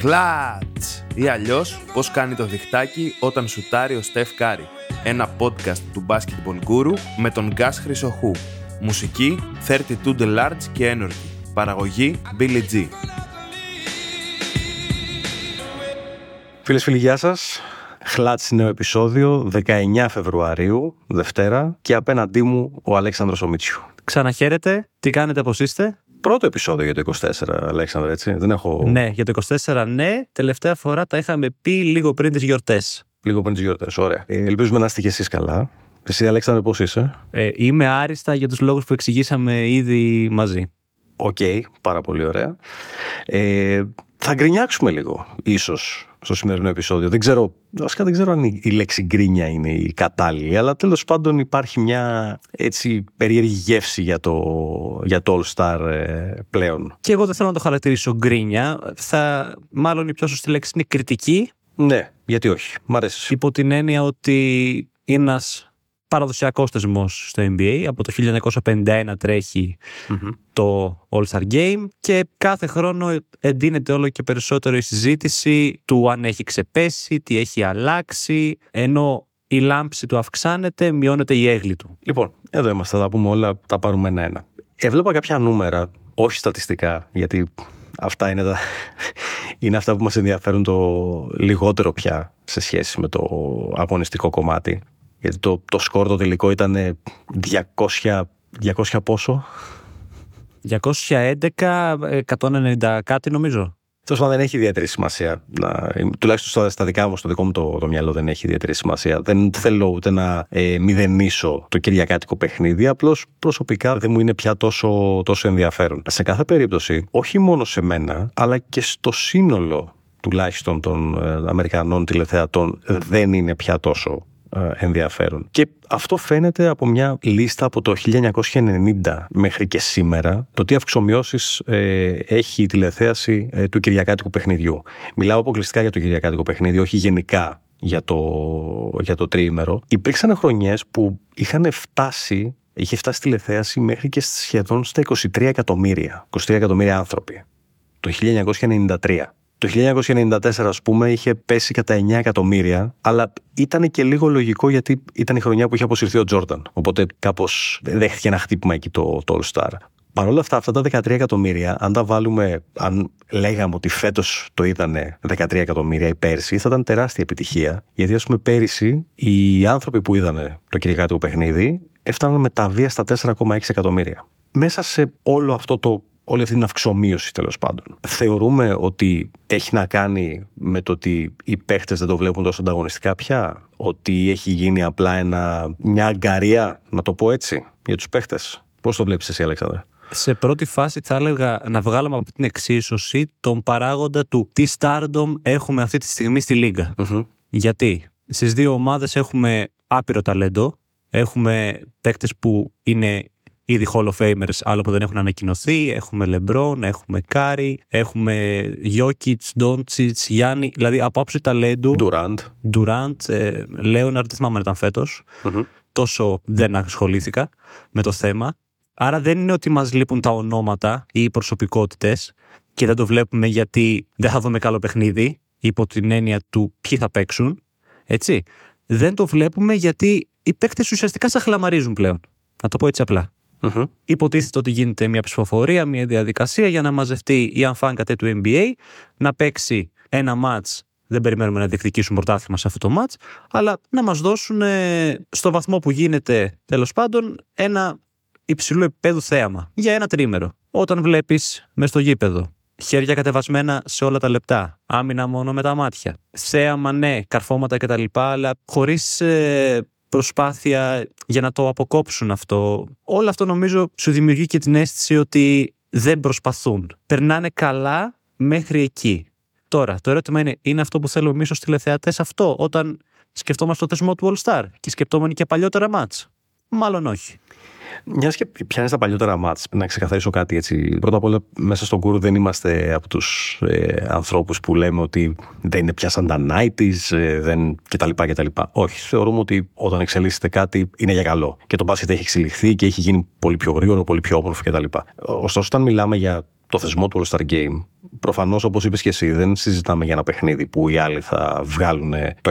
Χλατς! Ή αλλιώς πώς κάνει το διχτάκι όταν σουτάρει ο Στεφ Κάρι. Ένα podcast του Basketball Guru με τον Γκάς Χρυσοχού. Μουσική 32 The Large και Energy. Παραγωγή Billy G. Φίλες φίλοι, γεια σας. Χλατς νέο επεισόδιο, 19 Φεβρουαρίου, Δευτέρα, και απέναντί μου ο Αλέξανδρος Ομίτσιου. Ξαναχαίρετε, τι κάνετε, πώς είστε; Πρώτο επεισόδιο για το 24, Αλέξανδρο, έτσι; Δεν έχω. Ναι, για το 24 ναι. Τελευταία φορά τα είχαμε πει λίγο πριν τις γιορτές. Λίγο πριν τις γιορτές. Ωραία. Ε, ελπίζουμε να είστε και εσείς καλά. Εσύ, Αλέξανδρο, πώς είσαι; Ε, είμαι άριστα για τους λόγους που εξηγήσαμε ήδη μαζί. Οκ, πάρα πολύ ωραία. Ε, θα γκρινιάξουμε λίγο, ίσως, στο σημερινό επεισόδιο. Δεν ξέρω, βασικά δεν ξέρω αν η η λέξη γκρίνια είναι η κατάλληλη, αλλά τέλος πάντων υπάρχει μια έτσι περίεργη γεύση για το, για το All Star ε, πλέον. Και εγώ δεν θέλω να το χαρακτηρίσω γκρίνια. Θα, μάλλον η πιο σωστή λέξη είναι κριτική, Ναι, γιατί όχι. Μ' αρέσει. υπό την έννοια ότι είναι ένας παραδοσιακός θεσμός στο NBA. Από το 1951 τρέχει το All-Star Game και κάθε χρόνο εντείνεται όλο και περισσότερο η συζήτηση του αν έχει ξεπέσει, τι έχει αλλάξει, ενώ η λάμψη του αυξάνεται, μειώνεται η έγκλη του. Λοιπόν, εδώ είμαστε, θα τα πούμε όλα, τα πάρουμε ένα-ένα. Έβλεπα κάποια νούμερα, όχι στατιστικά, γιατί αυτά είναι, τα... είναι αυτά που μας ενδιαφέρουν το λιγότερο πια σε σχέση με το αγωνιστικό κομμάτι. Γιατί το, το σκορ το τελικό ήταν 200, 200 πόσο; 211, 190 κάτι νομίζω. Τέλος πάντων, δεν έχει ιδιαίτερη σημασία. Να, τουλάχιστον στα, στα δικά μου, στο δικό μου το, το μυαλό δεν έχει ιδιαίτερη σημασία. Δεν θέλω ούτε να ε, μηδενίσω το κυριακάτικο παιχνίδι. Απλώς προσωπικά δεν μου είναι πια τόσο, τόσο ενδιαφέρον. Σε κάθε περίπτωση, όχι μόνο σε μένα, αλλά και στο σύνολο τουλάχιστον των ε, Αμερικανών τηλεθεατών δεν είναι πια τόσο ε, ενδιαφέρον. Και αυτό φαίνεται από μια λίστα από το 1990 μέχρι και σήμερα, το τι αυξομοιώσεις ε, έχει η τηλεθέαση ε, του Κυριακάτικου παιχνιδιού. Μιλάω αποκλειστικά για το Κυριακάτικο παιχνίδι, όχι γενικά για το, για το τριήμερο. Υπήρξαν χρονιές που είχαν φτάσει, είχε φτάσει τηλεθέαση μέχρι και σχεδόν στα 23 εκατομμύρια. 23 εκατομμύρια άνθρωποι. Το 1993. Το 1994, ας πούμε, είχε πέσει κατά 9 εκατομμύρια, αλλά ήταν και λίγο λογικό γιατί ήταν η χρονιά που είχε αποσυρθεί ο Τζόρνταν. Οπότε κάπως δέχτηκε ένα χτύπημα εκεί το, το All Star. Παρ' όλα αυτά, αυτά τα 13 εκατομμύρια, αν τα βάλουμε, αν λέγαμε ότι φέτος το είδαν 13 εκατομμύρια ή πέρσι, θα ήταν τεράστια επιτυχία. Γιατί, ας πούμε, πέρυσι οι άνθρωποι που είδαν το κυριακάτικο παιχνίδι έφταναν με τα βία στα 4,6 εκατομμύρια. Μέσα σε όλο αυτό το όλη αυτή την αυξομοίωση τέλος πάντων. Θεωρούμε ότι έχει να κάνει με το ότι οι παίχτες δεν το βλέπουν τόσο ανταγωνιστικά πια. Ότι έχει γίνει απλά ένα, μια αγκαρία, να το πω έτσι, για τους παίχτες. Πώς το βλέπεις εσύ, Αλέξανδρα. Σε πρώτη φάση θα έλεγα να βγάλουμε από την εξίσωση τον παράγοντα του τι stardom έχουμε αυτή τη στιγμή στη λίγα. Γιατί στις δύο ομάδες έχουμε άπειρο ταλέντο, έχουμε παίκτες που είναι ήδη Hall of Famers, άλλο που δεν έχουν ανακοινωθεί, έχουμε LeBron, έχουμε Curry, έχουμε Jokic, Doncic, Γιάννη, δηλαδή από άψη ταλέντου, Durant. Durant, ε, Leonard, δεν θυμάμαι αν ήταν φέτος, τόσο δεν ασχολήθηκα με το θέμα. Άρα δεν είναι ότι μας λείπουν τα ονόματα ή οι προσωπικότητες και δεν το βλέπουμε γιατί δεν θα δούμε καλό παιχνίδι υπό την έννοια του ποιοι θα παίξουν, έτσι. Δεν το βλέπουμε γιατί οι παίκτες ουσιαστικά σε χλαμαρίζουν πλέον. Να το πω έτσι απλά. Μμμ. Υποτίθεται ότι γίνεται μια ψηφοφορία, μια διαδικασία για να μαζευτεί η Ανφάν κατέ του NBA, να παίξει ένα μάτς. Δεν περιμένουμε να διεκδικήσουν πρωτάθλημα σε αυτό το μάτς, αλλά να μας δώσουν ε, στο βαθμό που γίνεται τέλος πάντων ένα υψηλού επίπεδου θέαμα για ένα τρίμερο. Όταν βλέπεις μες στο γήπεδο χέρια κατεβασμένα σε όλα τα λεπτά, άμυνα μόνο με τα μάτια, θέαμα ναι, καρφώματα κτλ. Αλλά χωρίς ε, προσπάθεια για να το αποκόψουν αυτό. Όλο αυτό νομίζω σου δημιουργεί και την αίσθηση ότι δεν προσπαθούν. Περνάνε καλά μέχρι εκεί. Τώρα, το ερώτημα είναι, είναι αυτό που θέλουμε εμείς ως τηλεθεατές αυτό, όταν σκεφτόμαστε το θεσμό του All Star και σκεπτόμενοι και παλιότερα μάτς; Μάλλον όχι. Μιας και πιάνει τα παλιότερα μάτς, να ξεκαθαρίσω κάτι έτσι. Πρώτα απ' όλα, μέσα στον κούρου δεν είμαστε από τους ε, ανθρώπους που λέμε ότι δεν είναι πια σαν τα 90s ε, δεν... κτλ, κτλ. Όχι. Θεωρούμε ότι όταν εξελίσσεται κάτι είναι για καλό. Και το μπάσκετ έχει εξελιχθεί και έχει γίνει πολύ πιο γρήγορο, πολύ πιο όμορφο κτλ. Ωστόσο, όταν μιλάμε για το θεσμό του All Star Game. Προφανώς, όπως είπες και εσύ, δεν συζητάμε για ένα παιχνίδι που οι άλλοι θα βγάλουν το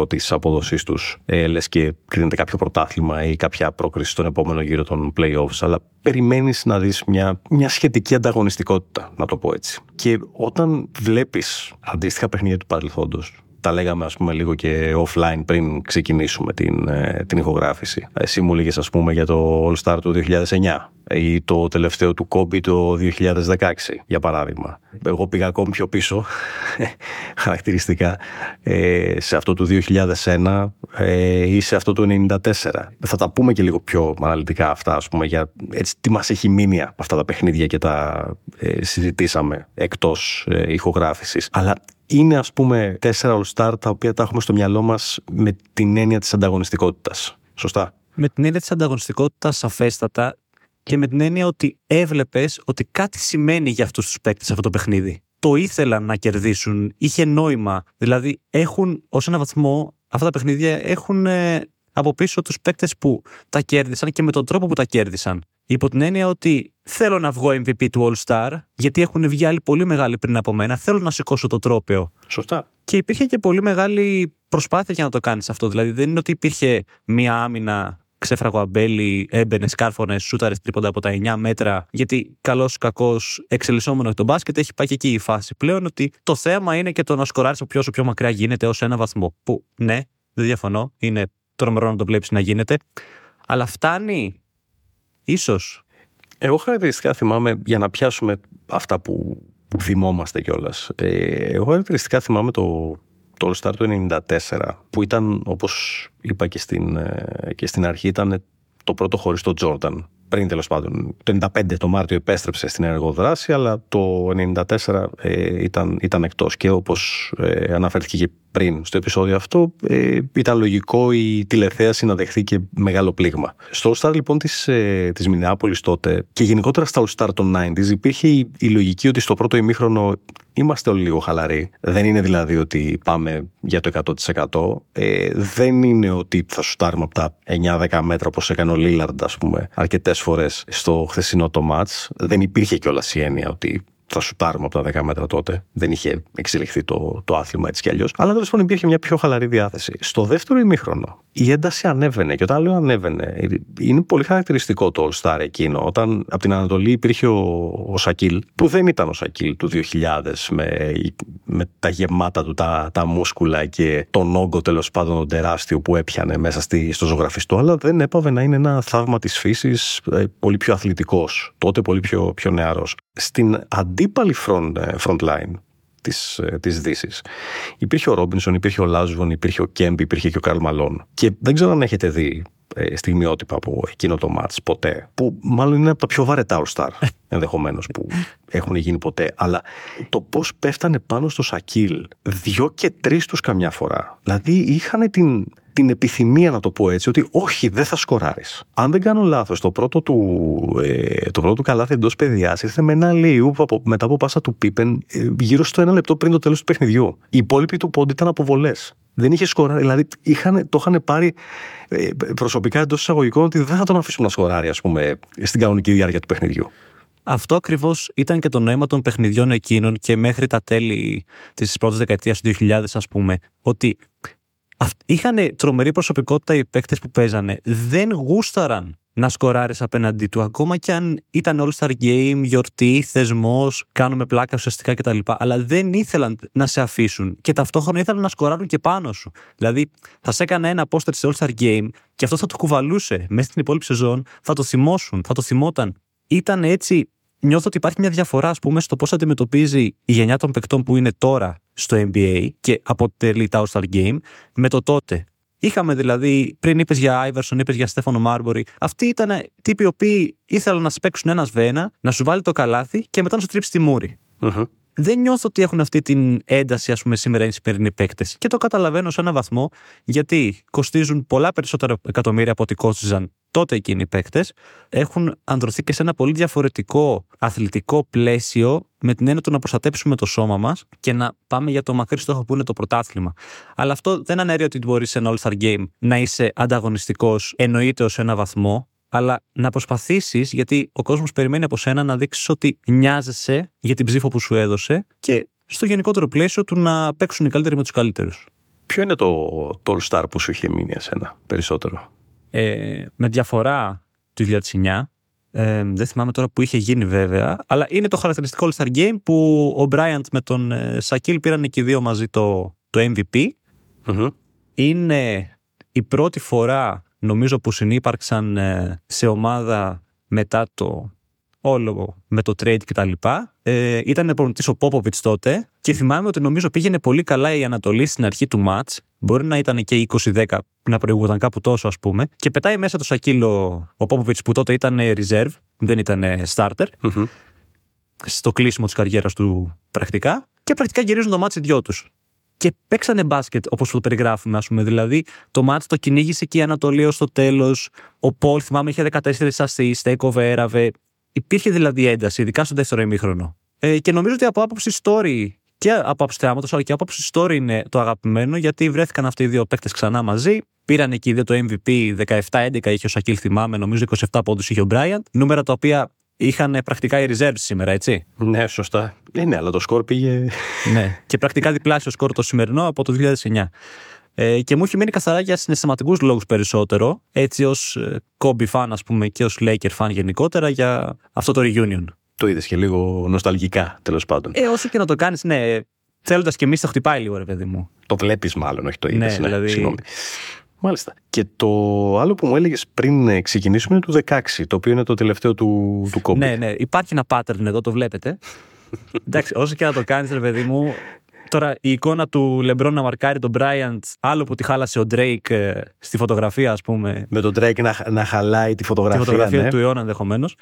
100% της απόδοσής τους, ε, λες και κρίνεται κάποιο πρωτάθλημα ή κάποια πρόκριση στον επόμενο γύρο των playoffs. Αλλά περιμένεις να δεις μια, μια σχετική ανταγωνιστικότητα, να το πω έτσι. Και όταν βλέπεις αντίστοιχα παιχνίδια του παρελθόντος, τα λέγαμε ας πούμε λίγο και offline πριν ξεκινήσουμε την, ε, την ηχογράφηση. Εσύ μου λέγες ας πούμε για το All Star του 2009 ή το τελευταίο του Kobe το 2016 για παράδειγμα. Εγώ πήγα ακόμη πιο πίσω χαρακτηριστικά ε, σε αυτό του 2001 ε, ή σε αυτό του 94. Θα τα πούμε και λίγο πιο αναλυτικά αυτά ας πούμε για έτσι, τι μας έχει μείνει από αυτά τα παιχνίδια και τα ε, συζητήσαμε εκτός ε, ηχογράφησης. Αλλά είναι ας πούμε τέσσερα All-Star τα οποία τα έχουμε στο μυαλό μας με την έννοια της ανταγωνιστικότητας. Σωστά. Με την έννοια της ανταγωνιστικότητας σαφέστατα και με την έννοια ότι έβλεπες ότι κάτι σημαίνει για αυτούς τους παίκτες αυτό το παιχνίδι. Το ήθελαν να κερδίσουν, είχε νόημα. Δηλαδή έχουν ως ένα βαθμό αυτά τα παιχνίδια έχουν ε, από πίσω τους παίκτες που τα κέρδισαν και με τον τρόπο που τα κέρδισαν. Υπό την έννοια ότι θέλω να βγω MVP του All Star, γιατί έχουν βγει άλλοι πολύ μεγάλοι πριν από μένα. Θέλω να σηκώσω το τρόπαιο. Σωστά. Και υπήρχε και πολύ μεγάλη προσπάθεια για να το κάνεις αυτό. Δηλαδή, δεν είναι ότι υπήρχε μία άμυνα ξέφραγο αμπέλι, έμπαινε, σκάρφωνες, σούταρες τρίποντα από τα 9 μέτρα. Γιατί καλός ή κακός εξελισσόμενος το μπάσκετ έχει πάει και εκεί η φάση πλέον ότι το θέμα είναι και το να σκοράρεις όσο πιο, πιο μακριά γίνεται ως ένα βαθμό. Που ναι, δεν διαφωνώ, είναι τρομερό να το βλέπεις να γίνεται. Αλλά φτάνει Ίσως. Εγώ χαρακτηριστικά θυμάμαι, για να πιάσουμε αυτά που, που θυμόμαστε κιόλας. Ε, εγώ χαρακτηριστικά θυμάμαι το, το All Star του 94, που ήταν, όπως είπα και στην, ε, και στην αρχή, ήταν το πρώτο χωριστό Jordan πριν τέλος πάντων. Το 95 το Μάρτιο επέστρεψε στην εργοδράση, αλλά το 94 ε, ήταν, ήταν εκτός. Και όπως ε, αναφέρθηκε και πριν στο επεισόδιο αυτό, ε, ήταν λογικό η τηλεθέαση να δεχθεί και μεγάλο πλήγμα. Στο All Star λοιπόν της, ε, της Μινεάπολης τότε και γενικότερα στα All Star των 90s υπήρχε η, η λογική ότι στο πρώτο ημίχρονο είμαστε όλοι λίγο χαλαροί. Δεν είναι δηλαδή ότι πάμε για το 100%. Ε, δεν είναι ότι θα σουτάρουμε από τα 9-10 μέτρα όπως έκανε ο Λίλαρντ, ας πούμε, αρκετές φορές στο χθεσινό το μάτς. Δεν υπήρχε κιόλας η έννοια ότι θα σουτάρουμε από τα 10 μέτρα τότε. Δεν είχε εξελιχθεί το, το άθλημα έτσι κι αλλιώς. Αλλά τέλος πάντων υπήρχε μια πιο χαλαρή διάθεση. Στο δεύτερο ημίχρονο η ένταση ανέβαινε. Και όταν λέω ανέβαινε, είναι πολύ χαρακτηριστικό το All Star εκείνο. Όταν από την Ανατολή υπήρχε ο, ο Σακίλ, που δεν ήταν ο Σακίλ του 2000 με, με τα γεμάτα του τα, τα μούσκουλα και τον όγκο τέλος πάντων τον τεράστιο που έπιανε μέσα στη, στο ζωγραφιστό, αλλά δεν έπαβε να είναι ένα θαύμα της φύσης, ε, πολύ πιο αθλητικός. Τότε πολύ πιο, πιο νεαρός. Στην αντίπαλη front, ε, front line της, ε, της Δύσης. Υπήρχε ο Ρόμπινσον, υπήρχε ο Λάζβον, υπήρχε ο Κέμπι, υπήρχε και ο Καρλ Μαλόν. Και δεν ξέρω αν έχετε δει ε, στιγμιότυπα από εκείνο το μάτς ποτέ, που μάλλον είναι από τα πιο βαρετά All Star ενδεχομένως που έχουν γίνει ποτέ. Αλλά το πώς πέφτανε πάνω στο Σακίλ, δυο και τρεις τους καμιά φορά. Δηλαδή είχαν την την επιθυμία να το πω έτσι, ότι όχι, δεν θα σκοράρεις. Αν δεν κάνω λάθος, το πρώτο του, ε, το πρώτο του καλάθι εντός παιδιάς ήρθε με ένα λίου μετά από πάσα του Πίπεν ε, γύρω στο ένα λεπτό πριν το τέλος του παιχνιδιού. Οι υπόλοιποι του πόντι ήταν αποβολές. Δεν είχε σκοράρει. Δηλαδή είχαν, το είχαν πάρει ε, προσωπικά εντός εισαγωγικών ότι δεν θα τον αφήσουν να σκοράρει, ας πούμε, στην κανονική διάρκεια του παιχνιδιού. Αυτό ακριβώς ήταν και το νόημα των παιχνιδιών εκείνων και μέχρι τα τέλη της πρώτης δεκαετίας του 2000, ας πούμε. Ότι είχαν τρομερή προσωπικότητα οι παίκτες που παίζανε. Δεν γούσταραν να σκοράρεις απέναντί του, ακόμα και αν ήταν All-Star Game, γιορτή, θεσμός, κάνουμε πλάκα ουσιαστικά κτλ. Αλλά δεν ήθελαν να σε αφήσουν και ταυτόχρονα ήθελαν να σκοράρουν και πάνω σου. Δηλαδή, θα σε έκανε ένα πόστερ σε All-Star Game και αυτό θα το κουβαλούσε μέσα στην υπόλοιπη σεζόν, θα το θυμώσουν, θα το θυμόταν. Ήταν έτσι νιώθω ότι υπάρχει μια διαφορά, ας πούμε, στο πώς αντιμετωπίζει η γενιά των παικτών που είναι τώρα στο NBA και αποτελεί τα All-Star Game με το τότε. Είχαμε δηλαδή, πριν είπες για Iverson, είπες για Στέφανο Μάρμπορι. Αυτοί ήταν τύποι οι οποίοι ήθελαν να σπέξουν ένα σβένα, να σου βάλει το καλάθι και μετά να σου τρίψει τη μουρη Δεν νιώθω ότι έχουν αυτή την ένταση, ας πούμε, σήμερα οι σημερινοί παίκτες. Και το καταλαβαίνω σε έναν βαθμό, γιατί κοστίζουν πολλά περισσότερα εκατομμύρια από ό,τι κόστιζαν τότε εκείνοι οι παίκτες, έχουν ανδρωθεί και σε ένα πολύ διαφορετικό αθλητικό πλαίσιο με την έννοια του να προστατέψουμε το σώμα μας και να πάμε για το μακρύ στόχο που είναι το πρωτάθλημα. Αλλά αυτό δεν αναιρεί ότι μπορείς σε ένα All-Star Game να είσαι ανταγωνιστικός, εννοείται ως ένα βαθμό, αλλά να προσπαθήσεις, γιατί ο κόσμος περιμένει από σένα να δείξει ότι νοιάζεσαι για την ψήφο που σου έδωσε και στο γενικότερο πλαίσιο του να παίξουν οι καλύτεροι με τους καλύτερους. Ποιο είναι το, το All Star που σου είχε μείνει εσένα περισσότερο; Ε, με διαφορά του 2009, ε, δεν θυμάμαι τώρα που είχε γίνει βέβαια, αλλά είναι το χαρακτηριστικό All Star Game που ο Bryant με τον ε, Σακίλ πήραν και οι δύο μαζί το, το MVP. Είναι η πρώτη φορά νομίζω που συνύπαρξαν ε, σε ομάδα μετά το όλο με το trade κτλ. Ε, ήταν προπονητή ο Πόποβιτ τότε και θυμάμαι ότι νομίζω πήγαινε πολύ καλά η Ανατολή στην αρχή του ματ. Μπορεί να ήταν και 20-10 να προηγούνταν κάπου τόσο, ας πούμε. Και πετάει μέσα το σακύλο ο Πόποβιτ που τότε ήταν reserve, δεν ήταν starter. Στο κλείσιμο της καριέρας του πρακτικά. Και πρακτικά γυρίζουν το μάτς οι δυο τους και παίξανε μπάσκετ όπως το περιγράφουμε, ας πούμε. Δηλαδή, το μάτς το κυνήγησε και η Ανατολή ως το τέλος. Ο Πολ, θυμάμαι, είχε 14 assist, take έραβε. Υπήρχε δηλαδή ένταση, ειδικά στο δεύτερο ημίχρονο. Ε, και νομίζω ότι από άποψη story και από άποψη θεάματος, αλλά και από άποψη story είναι το αγαπημένο, γιατί βρέθηκαν αυτοί οι δύο παίκτες ξανά μαζί. Πήραν εκεί δύο το MVP, 17-11 είχε ο Σακίλ, θυμάμαι, νομίζω 27 πόντους είχε ο Μπράιαντ. Νούμερα τα οποία είχαν πρακτικά οι reserves σήμερα, έτσι. Ναι, σωστά. Ε, ναι, αλλά το σκορ πήγε. ναι, και πρακτικά διπλάσιο σκορ το σημερινό από το 2009. Ε, και μου έχει μείνει καθαρά για συναισθηματικούς λόγους περισσότερο, έτσι ως κόμπι φαν, ας πούμε, και ως Laker fan γενικότερα, για αυτό το reunion. Το είδες και λίγο νοσταλγικά, τέλος πάντων. Ε, όσο και να το κάνεις, ναι. Θέλοντας και εμείς, το χτυπάει λίγο, ρε παιδί μου. Το βλέπεις, μάλλον, όχι το είδες. Ναι, ναι, δηλαδή... Συγγνώμη. Μάλιστα. Και το άλλο που μου έλεγες πριν ξεκινήσουμε είναι το 16, το οποίο είναι το τελευταίο του, του Κόμπι. Ναι, ναι. Υπάρχει ένα pattern εδώ, το βλέπετε. Εντάξει, όσο και να το κάνεις, ρε παιδί μου, Τώρα η εικόνα του Λεμπρόν να μαρκάρει τον Μπράιαντ, άλλο που τη χάλασε ο Ντρέικ ε, στη φωτογραφία, ας πούμε. Με τον Ντρέικ να, να χαλάει τη φωτογραφία. Τη φωτογραφία ναι. του αιώνα ενδεχομένως.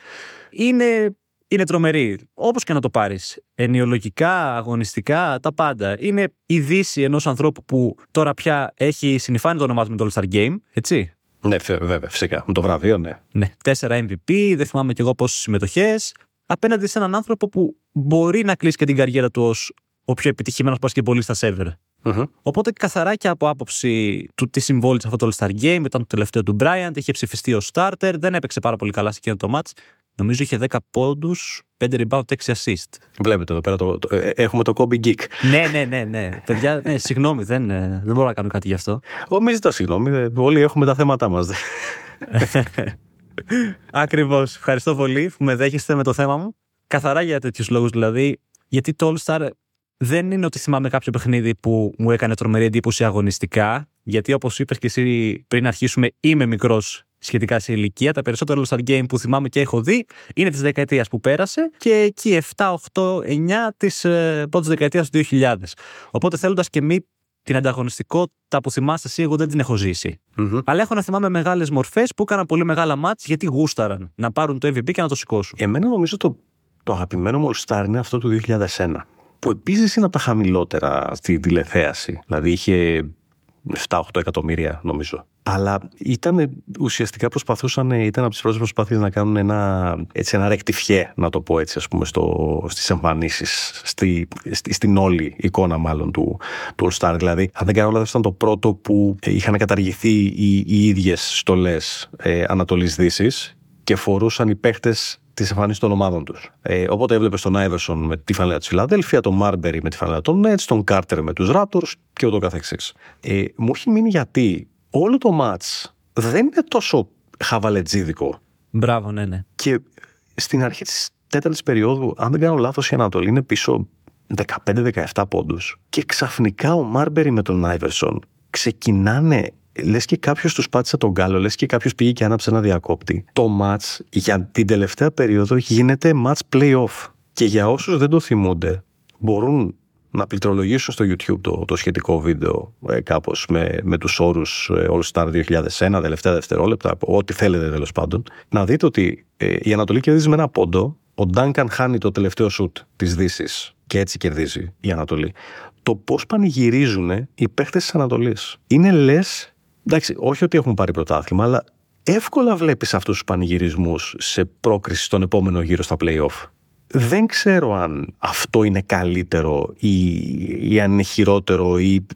Είναι, είναι τρομερή. Όπως και να το πάρεις. Ενιολογικά, αγωνιστικά, τα πάντα. Είναι η δύση ενός ανθρώπου που τώρα πια έχει συνηθίσει το όνομά του με το All Star Game, έτσι. Ναι, βέβαια, φυσικά. Με το βραβείο, ναι. Ναι. Τέσσερα MVP, δεν θυμάμαι κι εγώ πόσες συμμετοχές. Απέναντι σε έναν άνθρωπο που μπορεί να κλείσει και την καριέρα του ως ο πιο επιτυχημένος πασκευολίστα ever. Mm-hmm. Οπότε καθαρά και από άποψη του τι συμβόλησε αυτό το All Star Game, ήταν το τελευταίο του Bryant, είχε ψηφιστεί ω starter, δεν έπαιξε πάρα πολύ καλά σε εκείνο το match. Νομίζω είχε 10 πόντους, 5 rebound, 6 assist. Βλέπετε εδώ πέρα, το, το, ε, έχουμε το Kobe Geek. ναι, ναι, ναι, ναι. Παιδιά, ναι, συγγνώμη, δεν, ε, δεν μπορώ να κάνω κάτι γι' αυτό. Εγώ μη ζητάω συγγνώμη, ε, όλοι έχουμε τα θέματα μας. Ακριβώς. Ευχαριστώ πολύ που με δέχεστε με το θέμα μου. Καθαρά για τέτοιους λόγους δηλαδή. Γιατί το All Star δεν είναι ότι θυμάμαι κάποιο παιχνίδι που μου έκανε τρομερή εντύπωση αγωνιστικά, γιατί όπως είπες και εσύ πριν αρχίσουμε, είμαι μικρός σχετικά σε ηλικία. Τα περισσότερα All Star Game που θυμάμαι και έχω δει είναι της δεκαετίας που πέρασε και εκεί 7, 8, 9 της ε, πρώτης δεκαετίας του 2000. Οπότε θέλοντας και μη την ανταγωνιστικότητα που θυμάστε εσύ, εγώ δεν την έχω ζήσει. Mm-hmm. Αλλά έχω να θυμάμαι μεγάλες μορφές που έκαναν πολύ μεγάλα μάτς γιατί γούσταραν να πάρουν το MVP και να το σηκώσουν. Εμένα νομίζω το, το αγαπημένο μου All Star είναι αυτό του 2001 που επίσης είναι από τα χαμηλότερα στη τηλεθέαση. Δηλαδή είχε 7-8 εκατομμύρια νομίζω. Αλλά ήταν ουσιαστικά προσπαθούσαν, ήταν από τις πρώτες προσπάθειες να κάνουν ένα, έτσι, ένα ρεκτιφιέ, να το πω έτσι, ας πούμε, στο, στις εμφανίσεις, στη, στη, στην όλη εικόνα μάλλον του, του All Star. Δηλαδή, αν δεν κάνω λάθος, ήταν το πρώτο που είχαν καταργηθεί οι, οι ίδιες στολές ε, Ανατολής Δύσης και φορούσαν οι παίχτες τις εμφανίσεις των ομάδων τους. Ε, οπότε έβλεπες τον Άιβερσον με τη φανέλα της Φιλαδέλφια, τον Μάρμπερι με τη φανέλα των Νέτ, τον Κάρτερ με τους Ράπτορ και ούτω καθεξής. Ε, μου έχει μείνει γιατί όλο το ματ δεν είναι τόσο χαβαλετζίδικο. Μπράβο, ναι, ναι. Και στην αρχή της τέταρτης περίοδου, αν δεν κάνω λάθος, η Ανατολή είναι πίσω 15-17 πόντους. Και ξαφνικά ο Μάρμπερι με τον Άιβερσον ξεκινάνε λες και κάποιος τους πάτησε τον κάλο, λες και κάποιος πήγε και άναψε ένα διακόπτη. Το match για την τελευταία περίοδο γίνεται match playoff. Και για όσους δεν το θυμούνται, μπορούν να πληκτρολογήσουν στο YouTube το, το σχετικό βίντεο ε, κάπως με, με τους όρους ε, All Star 2001, τελευταία δευτερόλεπτα, ό,τι θέλετε τέλος πάντων, να δείτε ότι ε, η Ανατολή κερδίζει με ένα πόντο, ο Ντάνκαν χάνει το τελευταίο σουτ της δύσης και έτσι κερδίζει η Ανατολή. Το πώς πανηγυρίζουν οι παίχτες της Ανατολής. Είναι λες εντάξει, όχι ότι έχουν πάρει πρωτάθλημα, αλλά εύκολα βλέπεις αυτούς τους πανηγυρισμούς σε πρόκριση στον επόμενο γύρο στα play-off. Δεν ξέρω αν αυτό είναι καλύτερο ή, ή αν είναι χειρότερο ή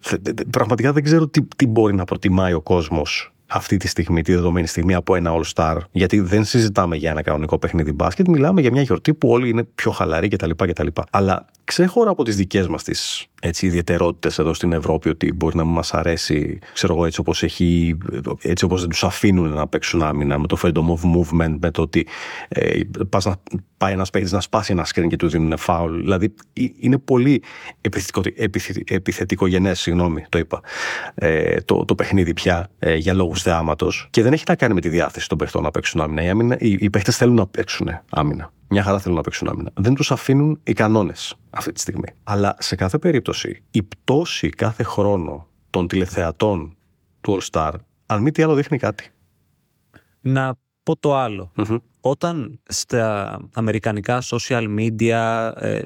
πραγματικά δεν ξέρω τι, τι μπορεί να προτιμάει ο κόσμος αυτή τη στιγμή, τη δεδομένη στιγμή από ένα All-Star, γιατί δεν συζητάμε για ένα κανονικό παιχνίδι μπάσκετ, μιλάμε για μια γιορτή που όλοι είναι πιο χαλαροί κτλ. κτλ. Αλλά ξέχωρα από τις δικές μας τις ιδιαιτερότητες εδώ στην Ευρώπη, ότι μπορεί να μας αρέσει, ξέρω εγώ, έτσι όπως έχει, έτσι όπως δεν τους αφήνουν να παίξουν άμυνα, με το freedom of movement, με το ότι ε, πας να πάει ένας παίκτης να σπάσει ένα screen και του δίνουν foul. Δηλαδή είναι πολύ επιθετικό γενέ, συγγνώμη, το είπα, ε, το, το παιχνίδι πια ε, για λόγους θεάματος. Και δεν έχει να κάνει με τη διάθεση των παιχτών να παίξουν άμυνα. Οι, άμυνα, οι, οι παίχτες θέλουν να παίξουν άμυνα. Μια χαρά θέλουν να παίξουν άμυνα. Δεν τους αφήνουν οι κανόνες αυτή τη στιγμή. Αλλά σε κάθε περίπτωση, η πτώση κάθε χρόνο των τηλεθεατών του All Star, αν μη τι άλλο, δείχνει κάτι. Να πω το αλλο Όταν στα αμερικανικά social media ε,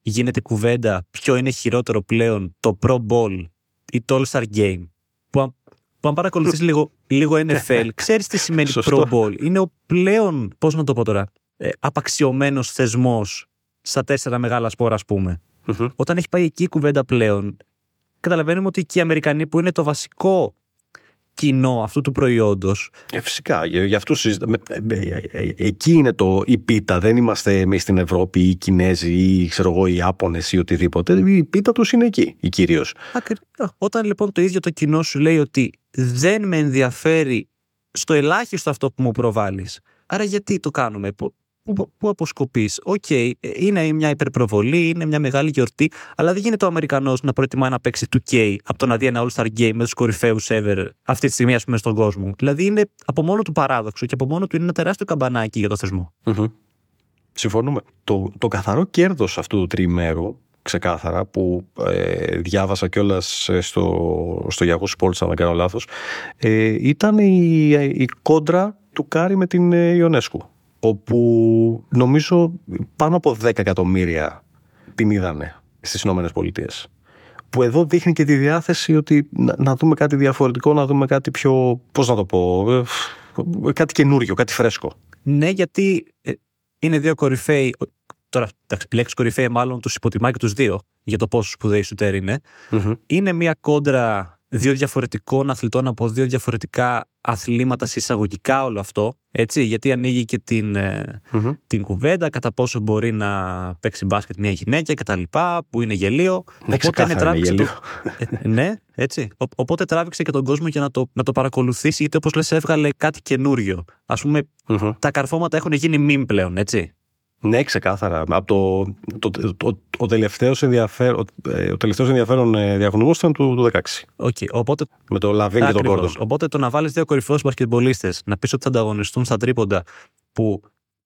γίνεται κουβέντα ποιο είναι χειρότερο πλέον, το Pro Bowl ή το All Star Game, που που αν παρακολουθείς λίγο, λίγο NFL, ξέρεις τι σημαίνει Pro Bowl. Είναι ο πλέον, πώς να το πω τώρα, ε, απαξιωμένος θεσμός στα τέσσερα μεγάλα σπόρα, ας πουμε Όταν έχει πάει εκεί η κουβέντα πλέον, καταλαβαίνουμε ότι και οι Αμερικανοί που είναι το βασικό κοινό αυτού του προϊόντος. Ε, φυσικά. Για αυτούς Εκεί είναι το η πίτα. Δεν είμαστε εμείς στην Ευρώπη ή οι Κινέζοι ή ξέρω εγώ, οι Ιάπωνες ή οτιδήποτε. Η πίτα τους είναι εκεί, η κυρίως. Όταν λοιπόν το ίδιο το κοινό σου λέει ότι δεν με ενδιαφέρει στο ελάχιστο αυτό που μου προβάλλεις. Άρα γιατί το κάνουμε, Πού, πού αποσκοπείς; OK, okay, είναι μια υπερπροβολή, είναι μια μεγάλη γιορτή, αλλά δεν γίνεται ο Αμερικανός να προτιμά να παίξει 2K από το να δει ένα All-Star Game με τους κορυφαίους ever αυτή τη στιγμή, ας πούμε, στον κόσμο. Δηλαδή είναι από μόνο του παράδοξο και από μόνο του είναι ένα τεράστιο καμπανάκι για το θεσμό. Mm-hmm. Συμφωνούμε. Το, το καθαρό κέρδος αυτού του τριημέρου ξεκάθαρα που ε, διάβασα κιόλας ε, στο, στο Yahoo Sports αν δεν κάνω λάθος ε, ήταν η, η κόντρα του Κάρι με την Ιονέσκου όπου νομίζω πάνω από 10 εκατομμύρια την είδανε στις Ηνωμένες Πολιτείες. Που εδώ δείχνει και τη διάθεση ότι να, δούμε κάτι διαφορετικό, να δούμε κάτι πιο, πώς να το πω, ε, κάτι καινούριο, κάτι φρέσκο. Ναι, γιατί ε, είναι δύο κορυφαίοι, τώρα εντάξει, η λέξη κορυφαίοι μάλλον τους υποτιμά και τους δύο για το πόσο σπουδαίοι σουτέρ είναι. Είναι μια κόντρα δύο διαφορετικών αθλητών από δύο διαφορετικά αθλήματα συσσαγωγικά όλο αυτό. Έτσι, γιατί ανοίγει και την, ε, την κουβέντα κατά πόσο μπορεί να παίξει μπάσκετ μια γυναίκα και τα λοιπά, που είναι γελίο. Ναι, Οπότε είναι τράβηξε. Το... Ε, ναι, έτσι. οπότε τράβηξε και τον κόσμο για να το, να το παρακολουθήσει, γιατί όπως λες έβγαλε κάτι καινούριο. Α πούμε, τα καρφώματα έχουν γίνει μιμ πλέον, έτσι. Ναι, ξεκάθαρα. Από το, το, το, ο τελευταίος ενδιαφέρον, ο τελευταίος ενδιαφέρον ε, διαγωνισμός ήταν του, του 16. Okay, οπότε, με το Λαβίν και τον Κόρντον. Οπότε το να βάλεις δύο κορυφαίους μπασκετμπολίστες, να πεις ότι θα ανταγωνιστούν στα τρίποντα που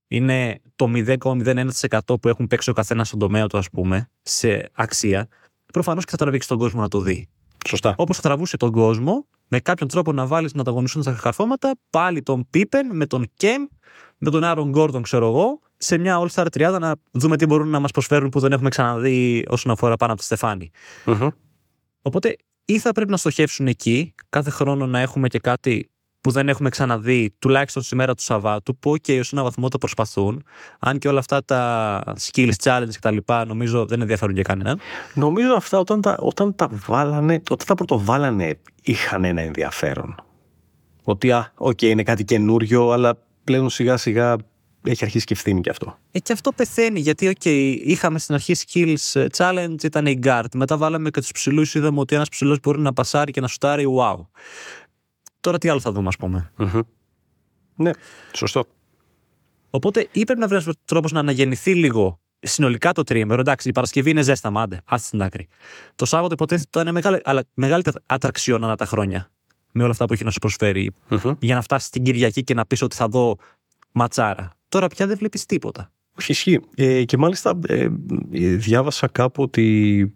είναι το 0,01% που έχουν παίξει ο καθένας στον τομέα του, ας πούμε, σε αξία, προφανώς και θα τραβήξει τον κόσμο να το δει. Σωστά. Όπως θα τραβούσε τον κόσμο με κάποιον τρόπο να βάλεις να ανταγωνιστούν στα καρφώματα, πάλι τον Πίπεν με τον Κεμ, με τον Άρον Γκόρντον, ξέρω εγώ, σε μια All-Star 30 να δούμε τι μπορούν να μας προσφέρουν που δεν έχουμε ξαναδεί όσον αφορά πάνω από τη στεφανη Οπότε ή θα πρέπει να στοχεύσουν εκεί, κάθε χρόνο να έχουμε και κάτι που δεν έχουμε ξαναδεί, τουλάχιστον σήμερα του Σαββάτου, που και okay, ένα βαθμό το προσπαθούν. Αν και όλα αυτά τα skills challenge κτλ. νομίζω δεν ενδιαφέρουν και κανέναν. Νομίζω αυτά όταν τα, όταν τα βάλανε, όταν τα πρωτοβάλανε, είχαν ένα ενδιαφέρον. Ότι, α, OK, okay, είναι κάτι καινούριο, αλλά πλέον σιγά σιγά έχει αρχίσει και φθίνει και αυτό. Ε, και αυτό πεθαίνει, γιατί okay, είχαμε στην αρχή skills ε, challenge, ήταν οι guard. Μετά βάλαμε και τους ψηλούς, είδαμε ότι ένας ψηλός μπορεί να πασάρει και να σουτάρει, wow. Τώρα τι άλλο θα δούμε, ας πούμε. Ναι, σωστό. Οπότε ή πρέπει να βρει τρόπος να αναγεννηθεί λίγο συνολικά το τρίμερο. Εντάξει, η Παρασκευή είναι ζέστα, μάντε, άστε στην άκρη. Το Σάββατο υποτίθεται ότι είναι μεγάλη, αλλά μεγάλη ατραξιόν ανά τα χρόνια με όλα αυτά που έχει να σου προσφερει για να φτάσεις την Κυριακή και να πεις ότι θα δω ματσάρα. Τώρα πια δεν βλέπεις τίποτα. Όχι, ισχύει. Ε, και μάλιστα ε, διάβασα κάπου ότι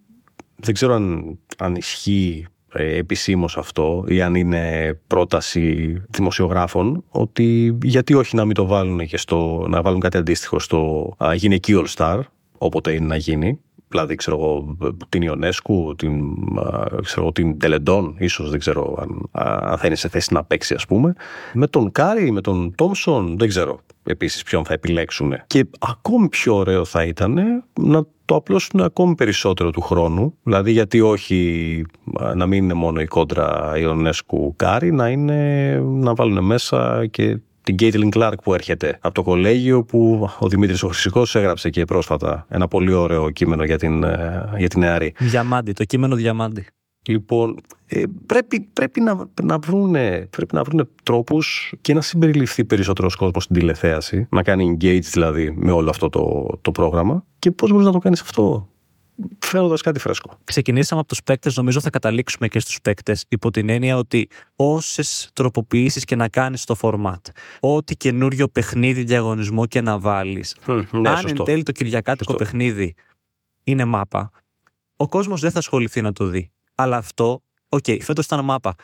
δεν ξέρω αν, αν ισχύει ε, επισήμως αυτό ή αν είναι πρόταση δημοσιογράφων ότι γιατί όχι να μην το βάλουν και στο, να βάλουν κάτι αντίστοιχο στο α, γυναικείο All Star όποτε είναι να γίνει δηλαδή ξέρω εγώ την Ιονέσκου, την, ξέρω, την Ντέλε Ντον, ίσως δεν ξέρω αν, αν θα είναι σε θέση να παίξει ας πούμε. Με τον Κάρι, με τον Τόμσον, δεν ξέρω επίσης ποιον θα επιλέξουν. Και ακόμη πιο ωραίο θα ήταν να το απλώσουν ακόμη περισσότερο του χρόνου. Δηλαδή γιατί όχι να μην είναι μόνο η κόντρα Ιονέσκου Κάρι, να, είναι, να βάλουν μέσα και την Κέιτλιν Κλάρκ που έρχεται από το κολέγιο που ο Δημήτρης ο Χρυσικός έγραψε και πρόσφατα ένα πολύ ωραίο κείμενο για την, ε, για την νεαρή. Διαμάντι, το κείμενο Διαμάντι. Λοιπόν, ε, πρέπει, πρέπει, να, να βρούνε, πρέπει να βρούνε τρόπους και να συμπεριληφθεί περισσότερος κόσμος στην τηλεθέαση, να κάνει engage δηλαδή με όλο αυτό το, το πρόγραμμα και πώς μπορείς να το κάνεις αυτό; Φέρνοντας κάτι φρέσκο. Ξεκινήσαμε από τους παίκτες, νομίζω θα καταλήξουμε και στους παίκτες, υπό την έννοια ότι όσες τροποποιήσεις και να κάνεις στο format, ό,τι καινούριο παιχνίδι, διαγωνισμό και να βάλεις, ναι, αν σωστό. εν τέλει το κυριακάτικο Σωστό. παιχνίδι είναι μάπα, ο κόσμος δεν θα ασχοληθεί να το δει. Αλλά αυτό, OK, okay, φέτος ήταν μάπα.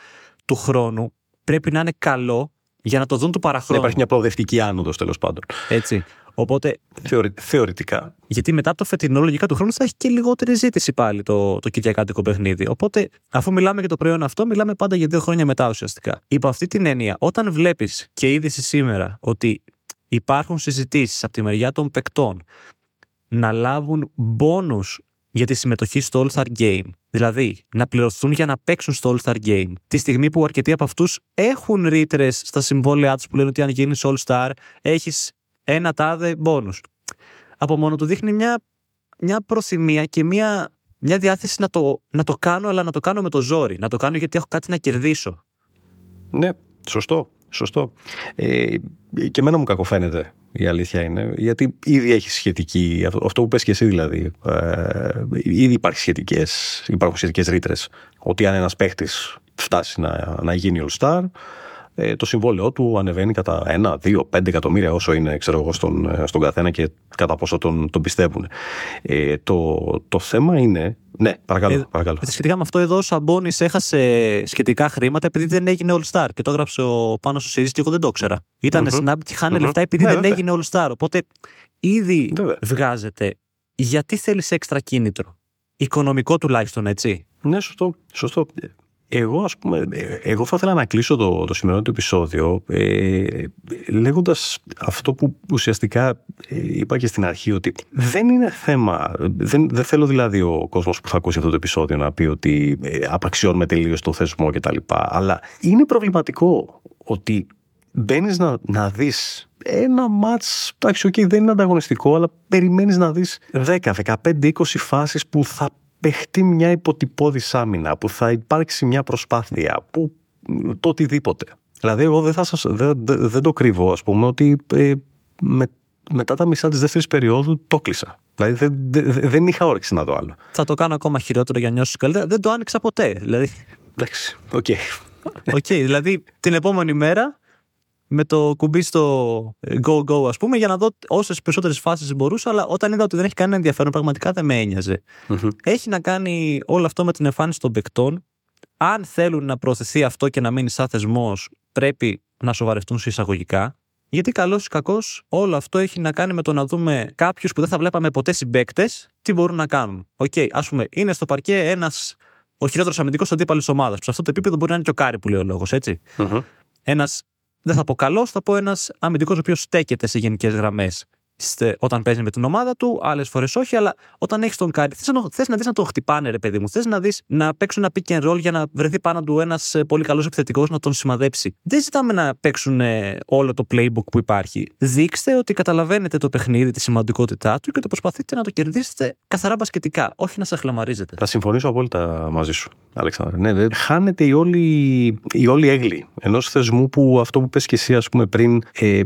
Του χρόνου πρέπει να είναι καλό για να το δουν του Να παραχρόνου. υπάρχει μια προοδευτική άνοδος τέλος πάντων. Έτσι. Οπότε, Θεωρη, θεωρητικά. γιατί μετά από το φετινό, λογικά του χρόνου θα έχει και λιγότερη ζήτηση πάλι το, το κυριακάτικο παιχνίδι. Οπότε, αφού μιλάμε για το προϊόν αυτό, μιλάμε πάντα για δύο χρόνια μετά ουσιαστικά. Υπό αυτή την έννοια, όταν βλέπεις και είδηση σήμερα ότι υπάρχουν συζητήσεις από τη μεριά των παικτών να λάβουν μπόνους για τη συμμετοχή στο All-Star Game. Δηλαδή, να πληρωθούν για να παίξουν στο All-Star Game. Τη στιγμή που αρκετοί από αυτούς έχουν ρήτρες στα συμβόλαιά τους που λένε ότι αν γίνεις All-Star, έχεις ένα τάδε μπόνους. Από μόνο του δείχνει μια, μια προθυμία και μια, μια διάθεση να το, να το κάνω, αλλά να το κάνω με το ζόρι. Να το κάνω γιατί έχω κάτι να κερδίσω. Ναι, σωστό. Σωστό. Ε, και εμένα μου κακοφαίνεται η αλήθεια είναι. Γιατί ήδη έχει σχετική. Αυτό, αυτό που πες και εσύ δηλαδή. Ε, ήδη υπάρχει σχετικές, υπάρχουν σχετικές ρήτρες. Ότι αν ένας παίχτης φτάσει να, να γίνει All Star, ε, το συμβόλαιό του ανεβαίνει κατά 1, 2, 5 εκατομμύρια όσο είναι ξέρω εγώ, στον, ε, στον καθένα και κατά πόσο τον, τον πιστεύουν. Ε, το, το θέμα είναι. Ναι, παρακαλώ. Ε, παρακαλώ. Σχετικά με αυτό, εδώ ο Σαμπόνι έχασε σχετικά χρήματα επειδή δεν έγινε All Star. Και το έγραψε ο πάνω στο Σιρή και εγώ δεν το ήξερα. Ήταν Μμμ. snap και χάνε Μμμ. λεφτά επειδή Ναι, δεν βέβαια. έγινε All Star. Οπότε ήδη Βέβαια. βγάζεται. Γιατί θέλεις έξτρα κίνητρο; Οικονομικό τουλάχιστον, έτσι. Ναι, σωστό. σωστό. Εγώ, ας πούμε, ε, εγώ θα ήθελα να κλείσω το, το σημερινό του επεισόδιο ε, λέγοντας αυτό που ουσιαστικά ε, είπα και στην αρχή ότι δεν είναι θέμα, δεν, δεν θέλω δηλαδή ο κόσμος που θα ακούσει αυτό το επεισόδιο να πει ότι ε, απαξιώνουμε τελείως το θεσμό κτλ. Αλλά είναι προβληματικό ότι μπαίνεις να, να δεις ένα μάτς, εντάξει, okay, δεν είναι ανταγωνιστικό, αλλά περιμένεις να δεις 10, 15, 20 φάσεις που θα παιχτεί μια υποτυπώδης άμυνα, που θα υπάρξει μια προσπάθεια, που το οτιδήποτε. Δηλαδή, εγώ δεν, θα σας, δεν, δεν, δεν το κρύβω, ας πούμε, ότι ε, με, μετά τα μισά της δεύτερης περίοδου το έκλεισα. Δηλαδή, δεν, δεν, δεν είχα όρεξη να δω άλλο. Θα το κάνω ακόμα χειρότερο για να νιώσω καλύτερα. Δεν το άνοιξα ποτέ. Δηλαδή, Εντάξει, OK. OK, δηλαδή την επόμενη μέρα με το κουμπί στο go go ας πούμε για να δω όσες περισσότερες φάσεις μπορούσα αλλά όταν είδα ότι δεν έχει κανένα ενδιαφέρον πραγματικά δεν με ένοιαζε. Μμμ. Έχει να κάνει όλο αυτό με την εμφάνιση των παικτών. Αν θέλουν να προωθηθεί αυτό και να μείνει σαν θεσμός, πρέπει να σοβαρευτούν σε εισαγωγικά. Γιατί καλός ή κακός, όλο αυτό έχει να κάνει με το να δούμε κάποιους που δεν θα βλέπαμε ποτέ συμπαίκτες τι μπορούν να κάνουν. Οκ, ας πούμε, είναι στο παρκέ ένας ο χειρότερος αμυντικός αντίπαλος ομάδας. Σε αυτό το επίπεδο μπορεί να είναι και ο Κάρι που λέει ο λόγος, έτσι. Μμμ. Ένας, δεν θα πω καλός, θα πω ένας αμυντικός ο οποίος στέκεται σε γενικές γραμμές όταν παίζει με την ομάδα του, άλλες φορές όχι, αλλά όταν έχεις τον Κάρι, θες να, θες να δεις να τον χτυπάνε, ρε παιδί μου. Θες να δεις να παίξουν ένα pick and roll για να βρεθεί πάνω του ένας πολύ καλός επιθετικός να τον σημαδέψει. Δεν ζητάμε να παίξουν ε, όλο το playbook που υπάρχει. Δείξτε ότι καταλαβαίνετε το παιχνίδι, τη σημαντικότητά του και ότι προσπαθείτε να το κερδίσετε καθαρά μπασκετικά, όχι να σαχλαμαρίζετε. Θα συμφωνήσω απόλυτα μαζί σου, Αλέξανδρε. Ναι, δεν χάνεται η όλη, η όλη αίγλη ενός θεσμού που αυτό που πες και εσύ, ας πούμε, πριν, ε,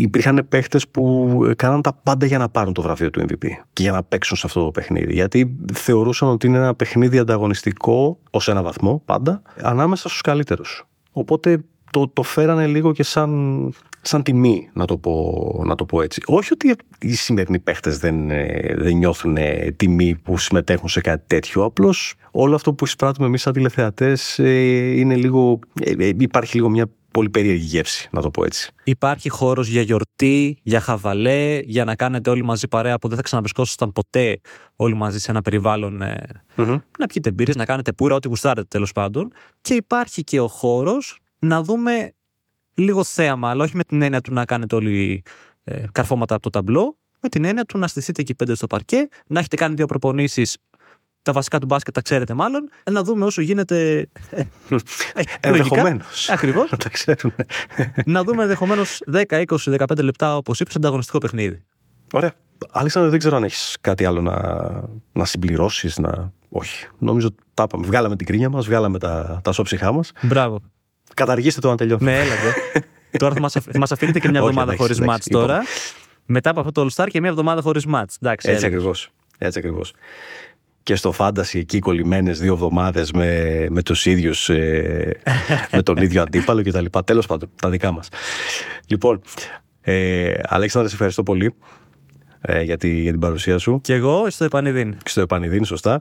υπήρχαν παίχτες που κάναν τα πάντα για να πάρουν το βραβείο του MVP και για να παίξουν σε αυτό το παιχνίδι. Γιατί θεωρούσαν ότι είναι ένα παιχνίδι ανταγωνιστικό ως ένα βαθμό πάντα ανάμεσα στους καλύτερους. Οπότε το, το φέρανε λίγο και σαν, σαν τιμή, να το, πω, να το πω έτσι. Όχι ότι οι σημερινοί παίχτες δεν, ε, δεν νιώθουν ε, τιμή που συμμετέχουν σε κάτι τέτοιο. Απλώς όλο αυτό που εισπράττουμε εμείς σαν τηλεθεατές ε, είναι λίγο, ε, ε, υπάρχει λίγο μια πολύ περίεργη γεύση, να το πω έτσι. Υπάρχει χώρος για γιορτή, για χαβαλέ, για να κάνετε όλοι μαζί παρέα που δεν θα ξαναβρισκόσασταν ποτέ όλοι μαζί σε ένα περιβάλλον. Ε, Mm-hmm. να πιείτε μπύρες, να κάνετε πουρα, ό,τι γουστάρετε τέλος πάντων. Και υπάρχει και ο χώρος να δούμε λίγο θέαμα, αλλά όχι με την έννοια του να κάνετε όλοι ε, καρφώματα από το ταμπλό, με την έννοια του να στηθείτε εκεί πέντε στο παρκέ, να έχετε κάνει δύο προπονήσεις. Τα βασικά του μπάσκετ τα ξέρετε μάλλον. ε, Να δούμε όσο γίνεται. Ενδεχομένως. Ακριβώς. Να τα ξέρουν. να δούμε ενδεχομένως 10, 20, 15 λεπτά, όπως είπες, ανταγωνιστικό παιχνίδι. Ωραία. Αλέξανδρο, δεν ξέρω αν έχεις κάτι άλλο να, να συμπληρώσεις. Να... Όχι. Νομίζω ότι τα είπαμε. Βγάλαμε την κρίνια μας, βγάλαμε τα, τα σώψιχά μας. Μπράβο. Καταργήστε το να τελειώνει. Ναι, έλατε. τώρα θα μας, αφ- μας αφήνετε και μια Όχι, εβδομάδα εντάξει, χωρίς εντάξει, μάτς τώρα. Μετά από αυτό το All Star και μια εβδομάδα χωρίς μάτς. Εντάξει, Έτσι έλεγες. ακριβώς. Έτσι ακριβώς. Και στο φάντασι εκεί κολλημένες δύο εβδομάδες με, με τους ίδιους, με τον ίδιο αντίπαλο κτλ. Τέλος πάντων, τα δικά μας. Λοιπόν, ε, Αλέξανδρα, σε ευχαριστώ πολύ ε, για, τη, για την παρουσία σου. Και εγώ στο επανειδήν. και στο επανειδήν, σωστά.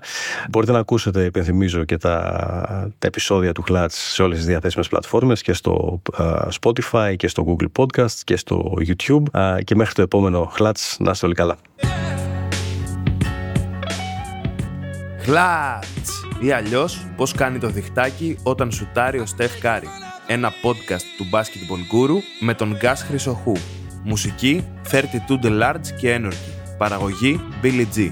Μπορείτε να ακούσετε, υπενθυμίζω, και τα, τα επεισόδια του Clutch σε όλες τις διαθέσιμες πλατφόρμες και στο α, Spotify και στο Google Podcast και στο YouTube. Α, και μέχρι το επόμενο Clutch, να είστε όλοι καλά. Χλάτς! Ή αλλιώς πώς κάνει το διχτάκι όταν σουτάρει ο Στεφ Κάρι. Ένα podcast του Basketball Guru με τον Γκας Χρυσοχού. Μουσική 32 The Large και Energy. Παραγωγή Billy G.